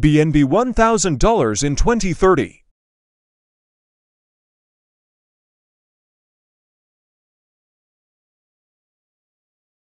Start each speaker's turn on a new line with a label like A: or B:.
A: BNB $1,000 in 2030.